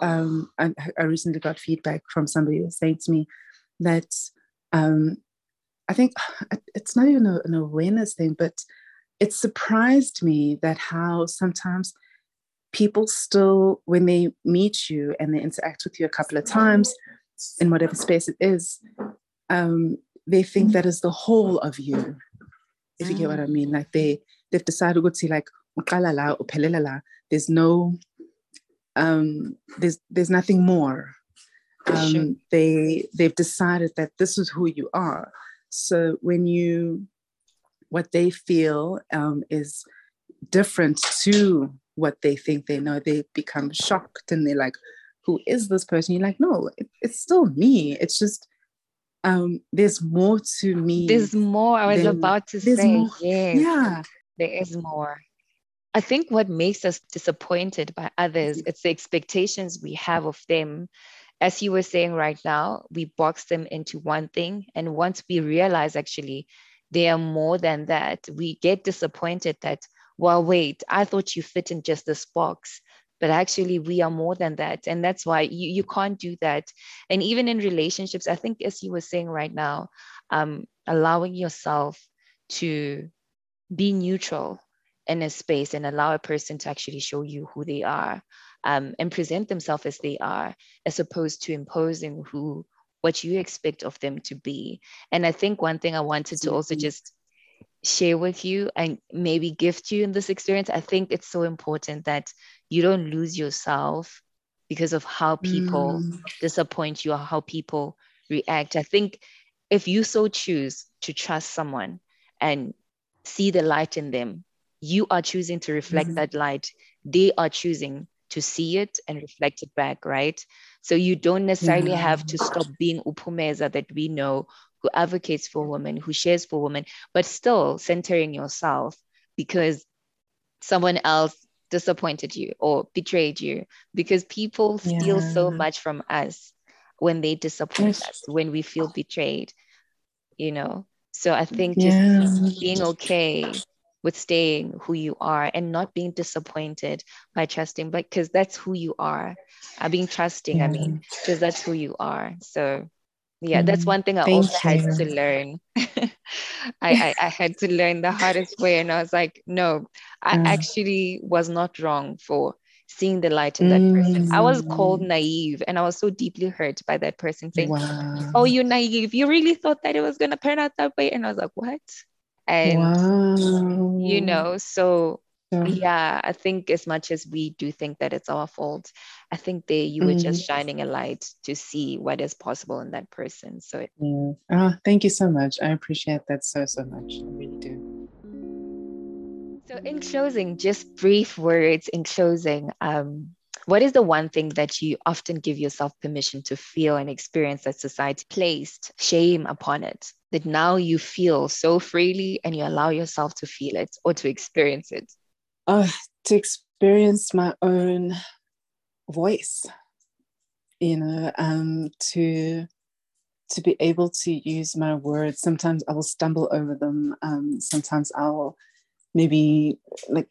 um, I, I recently got feedback from somebody who was saying to me that um, I think it's not even a, an awareness thing, but it surprised me that how sometimes people still, when they meet you and they interact with you a couple of times in whatever space it is, um, they think that is the whole of you, if you get what I mean. Like they they've decided to like there's no um there's there's nothing more um sure. they they've decided that this is who you are so when you what they feel um is different to what they think they know, they become shocked and they're like, who is this person? You're like, no, it, it's still me. It's just um there's more to me. There's more. I was about to say. More, yes. Yeah. There is more. I think what makes us disappointed by others, mm-hmm. it's the expectations we have of them. As you were saying right now, we box them into one thing. And once we realize actually they are more than that, we get disappointed that, well, wait, I thought you fit in just this box. But actually, we are more than that. And that's why you, you can't do that. And even in relationships, I think, as you were saying right now, um, allowing yourself to be neutral in a space and allow a person to actually show you who they are um, and present themselves as they are, as opposed to imposing who what you expect of them to be. And I think one thing I wanted to also just share with you and maybe gift you in this experience, I think it's so important that you don't lose yourself because of how people mm. disappoint you or how people react. I think if you so choose to trust someone and see the light in them you are choosing to reflect mm-hmm. that light they are choosing to see it and reflect it back right so you don't necessarily yeah. have to stop being uPhumeza that we know who advocates for women who shares for women but still centering yourself because someone else disappointed you or betrayed you because people steal yeah. so much from us when they disappoint yes. us when we feel betrayed you know so i think just yeah. being okay with staying who you are and not being disappointed by trusting, but because that's who you are. Uh, being trusting, yeah. I mean, because that's who you are. So yeah, that's mm, one thing I Thank also you. had to learn. I, I, I, had to learn the hardest way. And I was like, no, I mm. actually was not wrong for seeing the light in that mm. person. I was called mm. naive and I was so deeply hurt by that person saying, wow. Oh, you're naive. You really thought that it was going to turn out that way. And I was like, What? and wow. you know so yeah. yeah. i think as much as we do think that it's our fault i think they you were mm just shining a light to see what is possible in that person so it- yeah. oh, thank you so much i appreciate that so so much i really do so in closing just brief words in closing um, what is the one thing that you often give yourself permission to feel and experience that society placed shame upon it? That now you feel so freely and you allow yourself to feel it or to experience it? Uh, to experience my own voice, you know, um, to to be able to use my words. Sometimes I will stumble over them. Um, sometimes I'll maybe like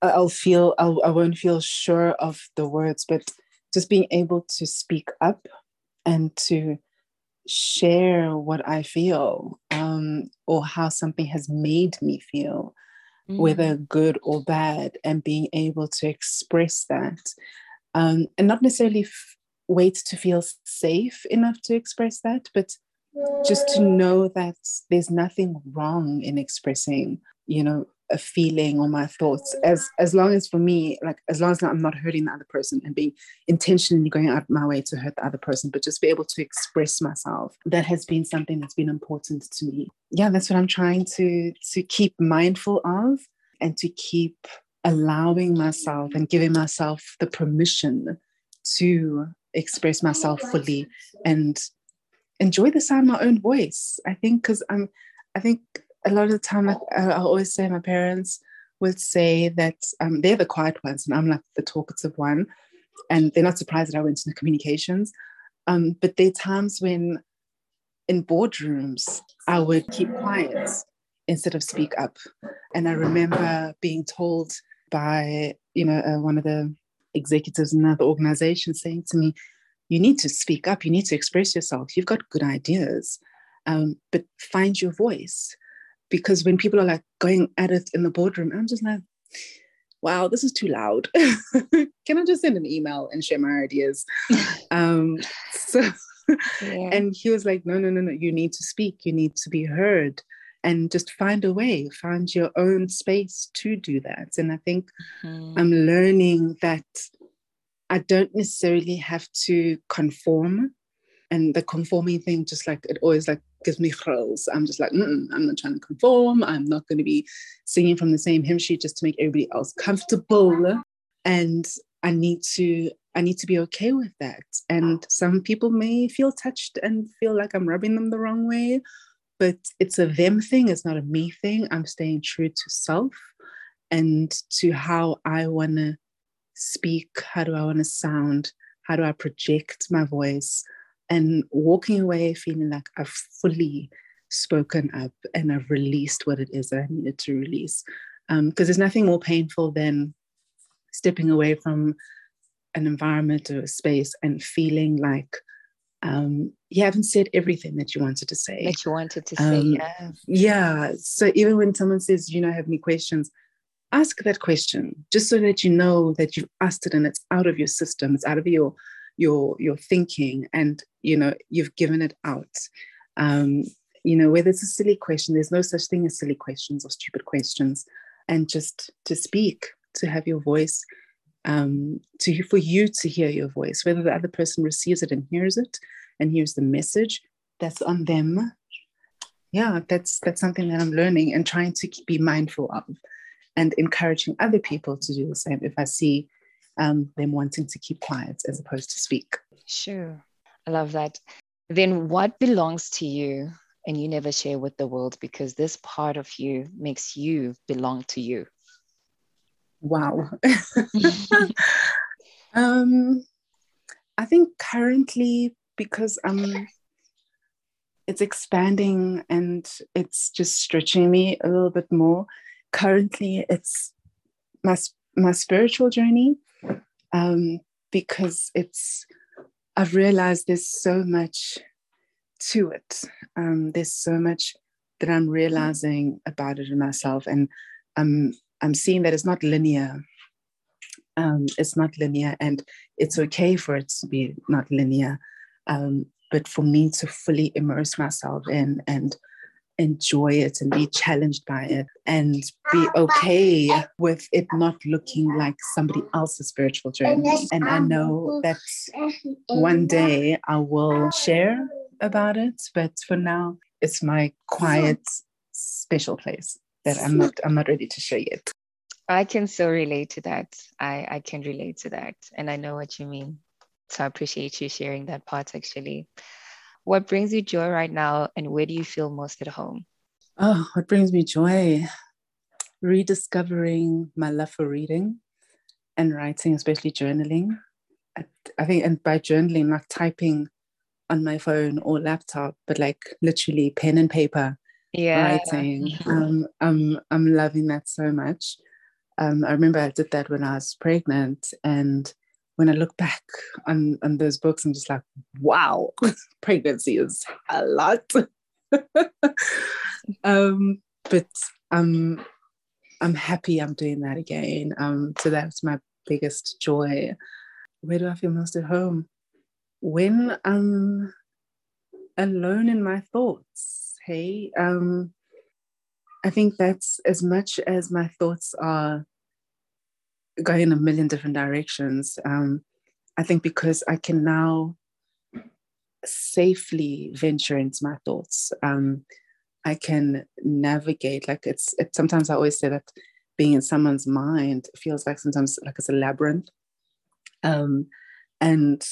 I'll feel I'll, I won't feel sure of the words, but just being able to speak up and to share what I feel um, or how something has made me feel, mm. whether good or bad, and being able to express that um, and not necessarily f- wait to feel safe enough to express that, but just to know that there's nothing wrong in expressing, you know, a feeling or my thoughts. As as long as for me like as long as i'm not hurting the other person and being intentionally going out my way to hurt the other person but just be able to express myself that has been something that's been important to me. Yeah that's what i'm trying to to keep mindful of and to keep allowing myself and giving myself the permission to express myself fully and enjoy the sound of my own voice. I think because i'm i think a lot of the time, I, I always say my parents would say that um, they're the quiet ones and I'm like the talkative one. And they're not surprised that I went into communications. Um, but there are times when in boardrooms, I would keep quiet instead of speak up. And I remember being told by, you know, uh, one of the executives in another organization saying to me, you need to speak up, you need to express yourself. You've got good ideas, um, but find your voice because when people are like going at it in the boardroom, I'm just like, wow, this is too loud. Can I just send an email and share my ideas? um, so, yeah. and he was like, no, no, no, no, you need to speak, you need to be heard, and just find a way, find your own space to do that. And I think mm-hmm. I'm learning that I don't necessarily have to conform. And the conforming thing, just like it always like gives me thrills. I'm just like, I'm not trying to conform. I'm not going to be singing from the same hymn sheet just to make everybody else comfortable. And I need to I need to be okay with that. And some people may feel touched and feel like I'm rubbing them the wrong way, but it's a them thing, it's not a me thing. I'm staying true to self and to how I want to speak, how do I want to sound, how do I project my voice, and walking away feeling like I've fully spoken up and I've released what it is that I needed to release. Because um, there's nothing more painful than stepping away from an environment or a space and feeling like um, you haven't said everything that you wanted to say. That you wanted to say, um, yeah. Yeah. So even when someone says, you know, have any questions, ask that question just so that you know that you've asked it and it's out of your system, it's out of your your your thinking, and you know you've given it out. Um, you know, whether it's a silly question, there's no such thing as silly questions or stupid questions, and just to speak, to have your voice um, to for you to hear your voice, whether the other person receives it and hears it and hears the message, that's on them. Yeah, that's that's something that I'm learning and trying to be mindful of, and encouraging other people to do the same. If I see um, them wanting to keep quiet as opposed to speak. Sure, I love that. Then, what belongs to you and you never share with the world because this part of you makes you belong to you? Wow. um, I think currently because um, it's expanding and it's just stretching me a little bit more. Currently, it's my my spiritual journey um, because it's I've realized there's so much to it. Um, there's so much that I'm realizing about it in myself, and I'm I'm seeing that it's not linear. Um, it's not linear, and it's okay for it to be not linear. Um, but for me to fully immerse myself in and enjoy it and be challenged by it and be okay with it not looking like somebody else's spiritual journey. And I know that one day I will share about it, but for now, it's my quiet, special place that I'm not I'm not ready to share yet. I can so relate to that. I, I can relate to that. And I know what you mean. So I appreciate you sharing that part actually. What brings you joy right now and where do you feel most at home? Oh, what brings me joy? Rediscovering my love for reading and writing, especially journaling. I, I think, and by journaling, not typing on my phone or laptop, but like literally pen and paper yeah. writing. Um, I'm I'm loving that so much. Um, I remember I did that when I was pregnant, and when I look back on on those books, I'm just like, wow, pregnancy is a lot. um, but I'm I'm happy I'm doing that again. Um, so that's my biggest joy. Where do I feel most at home? When I'm alone in my thoughts. Hey, um, I think that's as much as my thoughts are going in a million different directions. Um, I think because I can now safely venture into my thoughts. Um, I can navigate. Like it's, it, sometimes I always say that being in someone's mind feels like sometimes like it's a labyrinth. Um, and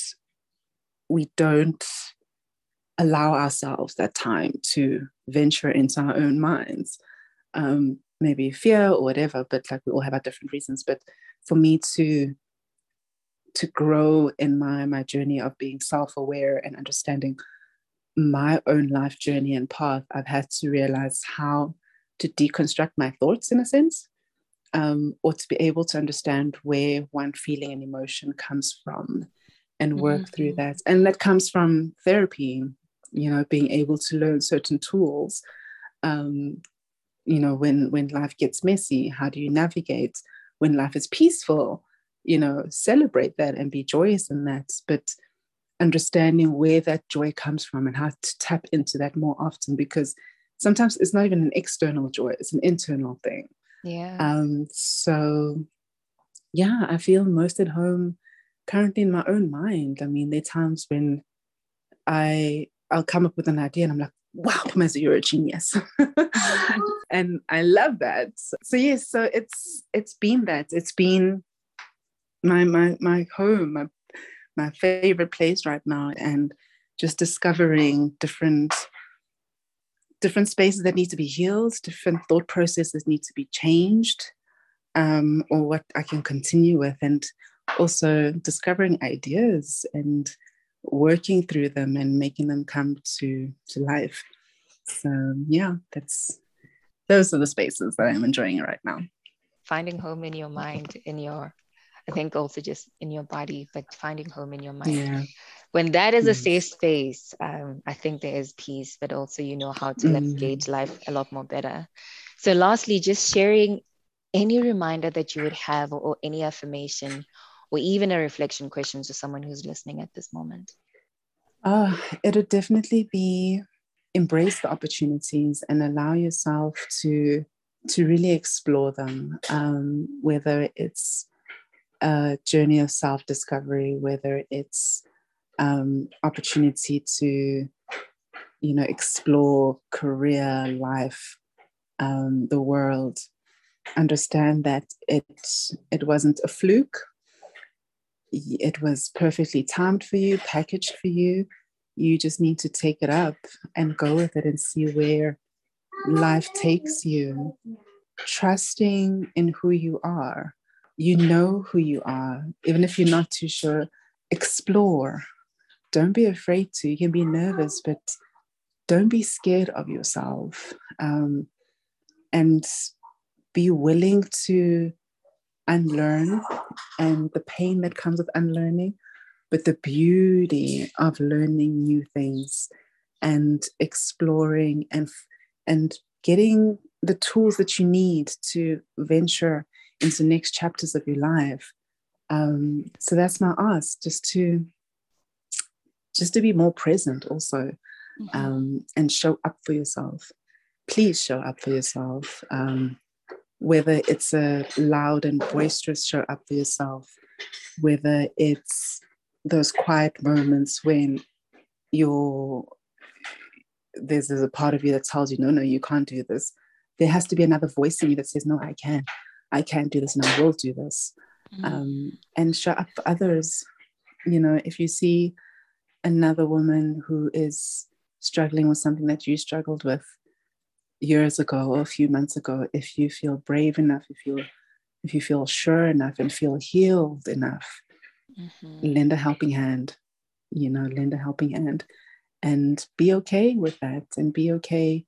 we don't allow ourselves that time to venture into our own minds. Um, maybe fear or whatever, but like we all have our different reasons. But for me to to grow in my my journey of being self-aware and understanding my own life journey and path, I've had to realize how to deconstruct my thoughts in a sense, um, or to be able to understand where one feeling and emotion comes from and work mm-hmm. through that. And that comes from therapy, you know, being able to learn certain tools um, you know when when life gets messy how do you navigate when life is peaceful you know celebrate that and be joyous in that. But understanding where that joy comes from and how to tap into that more often because sometimes it's not even an external joy it's an internal thing. Yeah um so yeah i feel most at home currently in my own mind. I mean there are times when i i'll come up with an idea and i'm like wow, Phumeza, you're a genius. and I love that. So yes, so it's it's been that. It's been my my my home, my my favorite place right now. And just discovering different different spaces that need to be healed, different thought processes need to be changed, um, or what I can continue with, and also discovering ideas and working through them and making them come to to life. So yeah, that's those are the spaces that I'm enjoying right now. Finding home in your mind, in your I think also just in your body, but finding home in your mind. Yeah. When that is a safe space, um, I think there is peace, but also you know how to mm. navigate life a lot more better. So, lastly, just sharing any reminder that you would have, or, or any affirmation, or even a reflection question to someone who's listening at this moment. Uh, it'll definitely be embrace the opportunities and allow yourself to to really explore them um, whether it's a journey of self discovery, whether it's um, opportunity to, you know, explore career, life, um, the world, understand that it it wasn't a fluke. It was perfectly timed for you, packaged for you. You just need to take it up and go with it and see where life takes you, trusting in who you are you know who you are, even if you're not too sure, explore. Don't be afraid to. You can be nervous, but don't be scared of yourself. Um, and be willing to unlearn and the pain that comes with unlearning, but the beauty of learning new things and exploring and and getting the tools that you need to venture into next chapters of your life. Um, so that's my ask, just to just to be more present also mm-hmm. um, and show up for yourself. Please show up for yourself. Um, whether it's a loud and boisterous show up for yourself, whether it's those quiet moments when you're there's, there's a part of you that tells you, no, no, you can't do this. There has to be another voice in you that says, no, I can. I can't do this and I will do this. Mm-hmm. Um, and show up for others. You know, if you see another woman who is struggling with something that you struggled with years ago or a few months ago, if you feel brave enough, if you if you feel sure enough and feel healed enough, mm-hmm. lend a helping hand. You know, lend a helping hand and be okay with that and be okay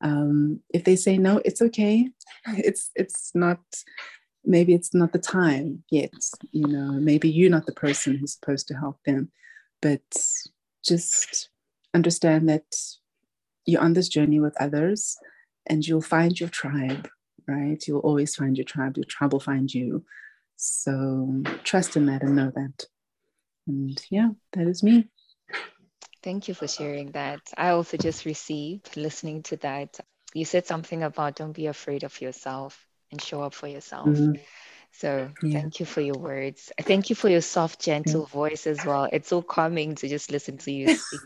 um, if they say no it's okay it's it's not maybe it's not the time yet you know maybe you're not the person who's supposed to help them but just understand that you're on this journey with others and you'll find your tribe right you'll always find your tribe your tribe will find you so trust in that and know that and yeah that is me Thank you for sharing that. I also just received listening to that. You said something about don't be afraid of yourself and show up for yourself. Mm-hmm. So yeah. thank you for your words. Thank you for your soft, gentle yeah. voice as well. It's so calming to just listen to you speak.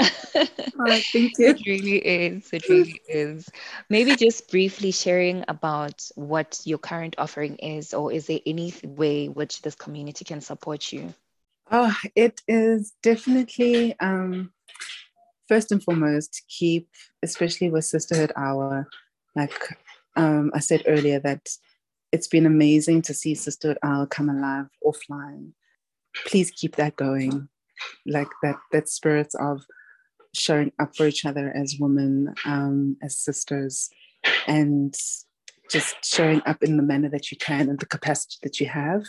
Oh, thank you. It really is. It really is. Maybe just briefly sharing about what your current offering is, or is there any way which this community can support you? Oh, it is definitely um, first and foremost keep, especially with Sisterhood Hour. Like um, I said earlier, that it's been amazing to see Sisterhood Hour come alive offline. Please keep that going, like that that spirit of showing up for each other as women, um, as sisters, and just showing up in the manner that you can and the capacity that you have.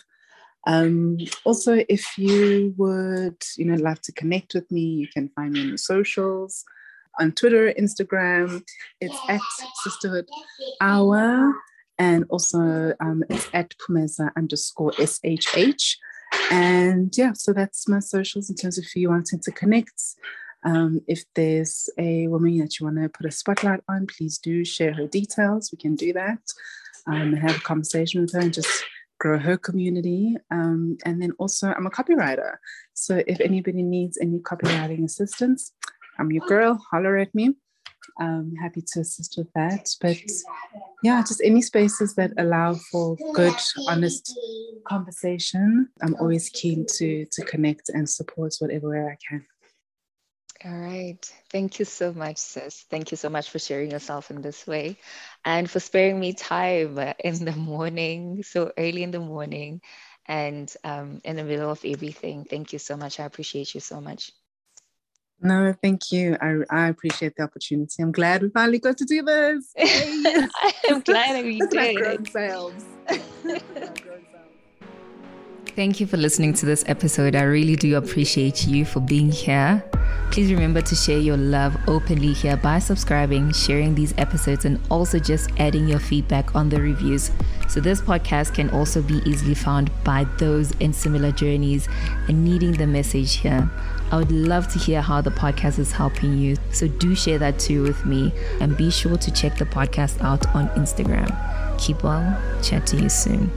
Um, also, if you would, you know, love to connect with me, you can find me on the socials, on Twitter, Instagram. It's at Sisterhood Hour, and also um, it's at Phumeza underscore shh. And yeah, so that's my socials in terms of if you wanting to connect. Um, if there's a woman that you want to put a spotlight on, please do share her details. We can do that um, and have a conversation with her and just grow her community. Um, and then also, I'm a copywriter. So if anybody needs any copywriting assistance, I'm your girl, holler at me. I'm happy to assist with that. But yeah, just any spaces that allow for good, honest conversation. I'm always keen to to connect and support whatever way I can. All right. Thank you so much, sis. Thank you so much for sharing yourself in this way and for sparing me time in the morning, so early in the morning and um, in the middle of everything. Thank you so much. I appreciate you so much. No, thank you. I, I appreciate the opportunity. I'm glad we finally got to do this. I'm glad we did. Thank you for listening to this episode. I really do appreciate you for being here. Please remember to share your love openly here by subscribing, sharing these episodes, and also just adding your feedback on the reviews. So, this podcast can also be easily found by those in similar journeys and needing the message here. I would love to hear how the podcast is helping you. So, do share that too with me and be sure to check the podcast out on Instagram. Keep well, chat to you soon.